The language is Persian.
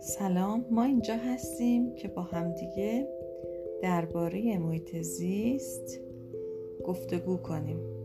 سلام ما اینجا هستیم که با همدیگه درباره محیط زیست گفتگو کنیم.